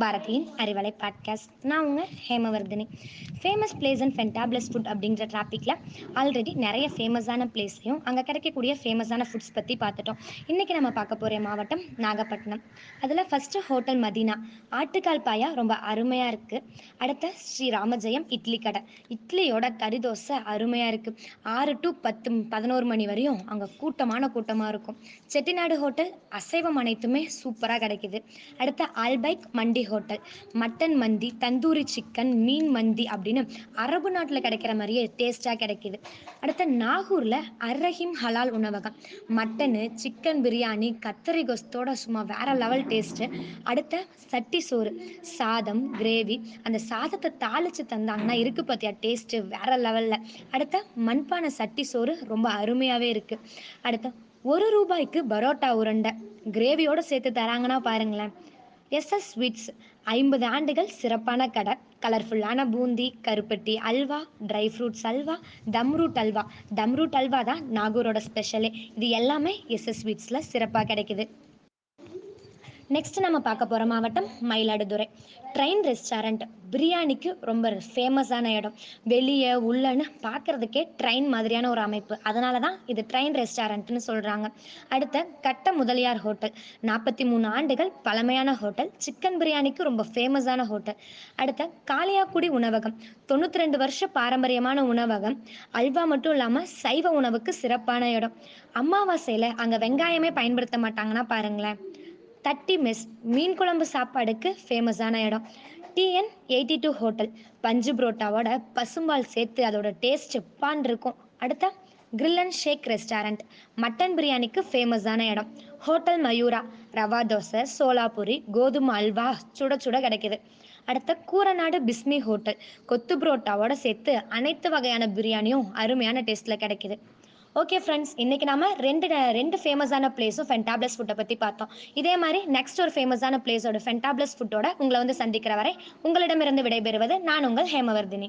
பாரதியின் அறிவலை பாட்காஸ்ட் நான் உங்கள் Hemavarthini. Famous place and fantabulous food அப்படிங்கிற டாப்பிக்கில் ஆல்ரெடி நிறைய ஃபேமஸான பிளேஸையும் அங்கே கிடைக்கக்கூடிய ஃபேமஸான ஃபுட்ஸ் பற்றி பார்த்துட்டோம். இன்றைக்கி நம்ம பார்க்க போகிற மாவட்டம் நாகப்பட்டினம். அதில் ஃபஸ்ட்டு ஹோட்டல் மதீனா. ஆட்டுக்கால் பாயா ரொம்ப அருமையாக இருக்குது அடுத்த ஸ்ரீ ராமஜெயம் இட்லி கடை. இட்லியோட கறி தோசை அருமையாக இருக்குது ஆறு டு பத்து பதினோரு மணி வரையும் அங்கே கூட்டமான கூட்டமாக இருக்கும். செட்டிநாடு ஹோட்டல் அசைவம் அனைத்துமே சூப்பராக கிடைக்குது. அடுத்த ஆல்பைக் மண்டி ஹோட்டல் மட்டன் மந்தி தந்தூரி சிக்கன் மீன் மந்தி அப்படின்னு அரபு நாட்டில் கிடைக்கிற மாதிரியே டேஸ்ட்டாக கிடைக்கிது. அடுத்த நாகூரில் அர்ரஹிம் ஹலால் உணவகம். மட்டனு சிக்கன் பிரியாணி கத்தரி கொஸ்தோட சும்மா வேற லெவல் டேஸ்ட்டு அடுத்த சட்டி சோறு சாதம் கிரேவி அந்த சாதத்தை தாளித்து தந்தாங்கன்னா இருக்கு பார்த்தியா டேஸ்ட்டு வேற லெவலில் அடுத்த மண்பானை சட்டி சோறு ரொம்ப அருமையாகவே இருக்குது அடுத்த ஒரு ரூபாய்க்கு பரோட்டா உருண்டை. கிரேவியோட சேர்த்து தராங்கன்னா பாருங்களேன். எஸ்எஸ் ஸ்வீட்ஸ் ஐம்பது ஆண்டுகள் சிறப்பான கடை. கலர்ஃபுல்லான பூந்தி கருப்பட்டி அல்வா ட்ரை ஃப்ரூட்ஸ் அல்வா தம்ரூட் அல்வா. தம்ரூட் அல்வா தான் நாகூரோட ஸ்பெஷலே இது எல்லாமே எஸ்எஸ் ஸ்வீட்ஸில் சிறப்பாக கிடைக்குது. நெக்ஸ்ட் நம்ம பார்க்க போகிற மாவட்டம் மயிலாடுதுறை. ட்ரெயின் ரெஸ்டாரண்ட் பிரியாணிக்கு ரொம்ப ஃபேமஸான இடம். வெளியே உள்ளன்னு பார்க்குறதுக்கே ட்ரெயின் மாதிரியான ஒரு அமைப்பு. அதனால தான் இது ட்ரெயின் ரெஸ்டாரண்ட்னு சொல்கிறாங்க அடுத்த கட்ட முதலியார் ஹோட்டல் நாற்பத்தி மூணு ஆண்டுகள் பழமையான ஹோட்டல் சிக்கன் பிரியாணிக்கு ரொம்ப ஃபேமஸான ஹோட்டல் அடுத்த காளியாக்குடி உணவகம். தொண்ணூற்றி ரெண்டு வருஷ பாரம்பரியமான உணவகம். அல்வா மட்டும் இல்லாமல் சைவ உணவுக்கு சிறப்பான இடம். அமாவாசையில் அங்கே வெங்காயமே பயன்படுத்த மாட்டாங்கன்னா பாருங்களேன். தட்டி மெஸ் மீன் குழம்பு சாப்பாடுக்கு ஃபேமஸான இடம். டிஎன் எயிட்டி டூ ஹோட்டல் பஞ்சு புரோட்டாவோட பசும்பால் சேர்த்து அதோட டேஸ்ட் பான் இருக்கும். அடுத்த grill and shake restaurant mutton பிரியாணிக்கு ஃபேமஸான இடம். ஹோட்டல் மயூரா ரவா தோசை சோலாபுரி கோதுமை அல்வா சுட சுட கிடைக்குது. அடுத்த கூரநாடு பிஸ்மி ஹோட்டல் கொத்து புரோட்டாவோட சேர்த்து அனைத்து வகையான பிரியாணியும் அருமையான டேஸ்ட்டில் கிடைக்குது. ஓகே ஃப்ரெண்ட்ஸ் இன்னைக்கு நாம ரெண்டு ரெண்டு ஃபேமஸான பிளேஸும் ஃபென்டாப்ளஸ் ஃபுட்டை பற்றி பார்த்தோம். இதே மாதிரி நெக்ஸ்ட் ஒரு ஃபேமஸான பிளேஸோட ஃபென்டாப்ளஸ் ஃபுட்டோட உங்களை வந்து சந்திக்கிற வரை உங்களிடமிருந்து விடைபெறுவது நான் உங்கள் ஹேமவர்தினி.